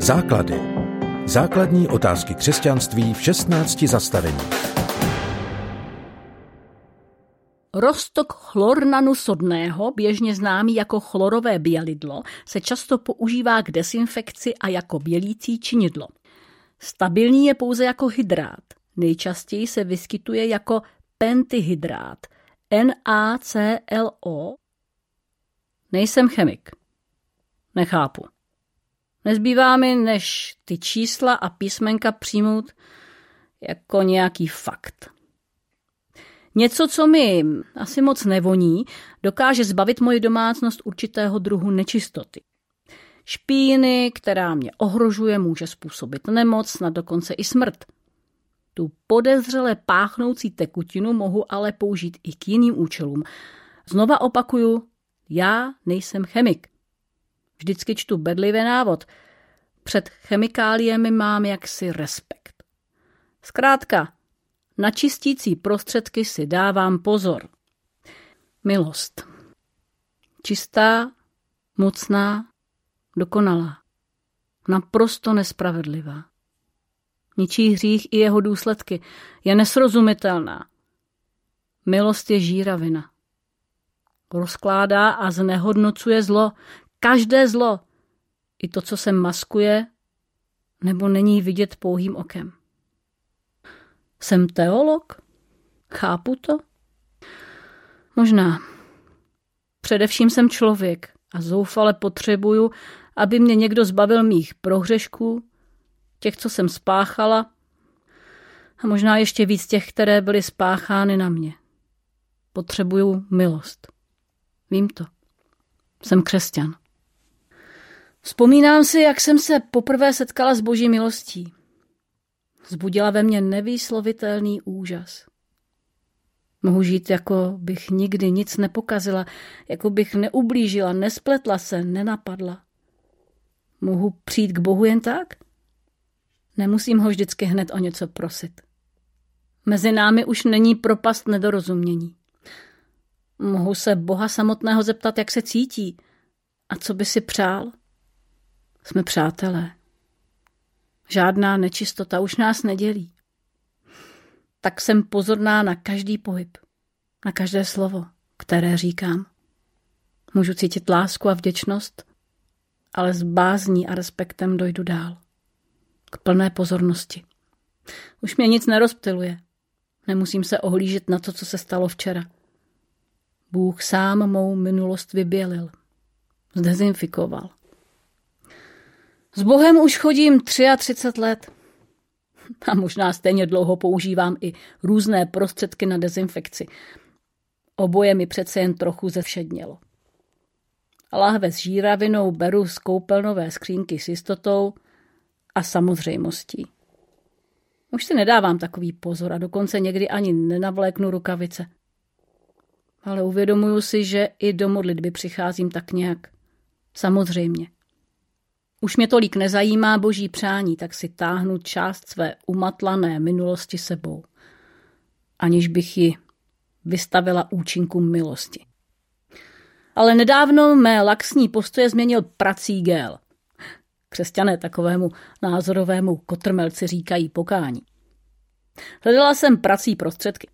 Základy. Základní otázky křesťanství v 16 zastavení. Roztok chlornanu sodného, běžně známý jako chlorové bělidlo, se často používá k desinfekci a jako bělící činidlo. Stabilní je pouze jako hydrát. Nejčastěji se vyskytuje jako pentihydrát, NaClO. Nejsem chemik. Nechápu. Nezbývá mi, než ty čísla a písmenka přijmout jako nějaký fakt. Něco, co mi asi moc nevoní, dokáže zbavit moji domácnost určitého druhu nečistoty. Špíny, která mě ohrožuje, může způsobit nemoc, na dokonce i smrt. Tu podezřele páchnoucí tekutinu mohu ale použít i k jiným účelům. Znova opakuju, já nejsem chemik. Vždycky čtu bedlivě návod. Před chemikáliemi mám jaksi respekt. Zkrátka, na čistící prostředky si dávám pozor. Milost. Čistá, mocná, dokonalá. Naprosto nespravedlivá. Ničí hřích i jeho důsledky. Je nesrozumitelná. Milost je žíravina. Rozkládá a znehodnocuje zlo, Každé zlo, i to, co se maskuje, nebo není vidět pouhým okem. Jsem teolog? Chápu to? Možná. Především jsem člověk a zoufale potřebuju, aby mě někdo zbavil mých prohřešků, těch, co jsem spáchala, a možná ještě víc těch, které byly spáchány na mě. Potřebuju milost. Vím to. Jsem křesťan. Vzpomínám si, jak jsem se poprvé setkala s boží milostí. Zbudila ve mně nevýslovitelný úžas. Mohu žít, jako bych nikdy nic nepokazila, jako bych neublížila, nespletla se, nenapadla. Mohu přijít k Bohu jen tak? Nemusím ho vždycky hned o něco prosit. Mezi námi už není propast nedorozumění. Mohu se Boha samotného zeptat, jak se cítí a co by si přál. Jsme přátelé. Žádná nečistota už nás nedělí. Tak jsem pozorná na každý pohyb, na každé slovo, které říkám. Můžu cítit lásku a vděčnost, ale s bázní a respektem dojdu dál. K plné pozornosti. Už mě nic nerozptiluje. Nemusím se ohlížet na to, co se stalo včera. Bůh sám mou minulost vybělil. Zdezinfikoval. S Bohem už chodím 33 let. A možná stejně dlouho používám i různé prostředky na dezinfekci. Oboje mi přece jen trochu zevšednělo. Lahve s žíravinou beru z koupelnové skřínky s jistotou a samozřejmostí. Už si nedávám takový pozor a dokonce někdy ani nenavléknu rukavice. Ale uvědomuju si, že i do modlitby přicházím tak nějak. Samozřejmě. Už mě tolik nezajímá boží přání, tak si táhnu část své umatlané minulosti sebou, aniž bych ji vystavila účinku milosti. Ale nedávno mé laxní postoje změnil prací gel. Křesťané takovému názorovému kotrmelci říkají pokání. Hledala jsem prací prostředky.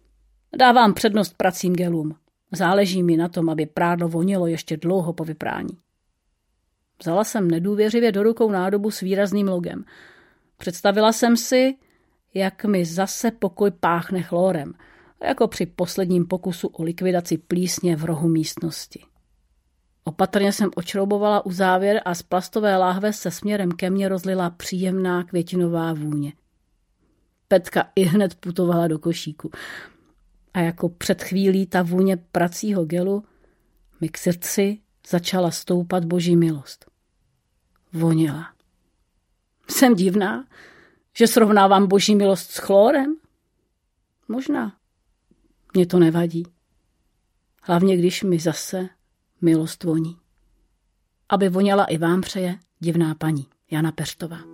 Dávám přednost pracím gelům. Záleží mi na tom, aby prádlo vonilo ještě dlouho po vyprání. Vzala jsem nedůvěřivě do rukou nádobu s výrazným logem. Představila jsem si, jak mi zase pokoj páchne chlórem, jako při posledním pokusu o likvidaci plísně v rohu místnosti. Opatrně jsem očroubovala u závěr a z plastové láhve se směrem ke mně rozlila příjemná květinová vůně. Petka i hned putovala do košíku. A jako před chvílí ta vůně pracího gelu mi k srdci začala stoupat boží milost. Voněla. Jsem divná, že srovnávám boží milost s chlórem? Možná. Mně to nevadí. Hlavně, když mi zase milost voní. Aby voněla i vám přeje divná paní Jana Peštová.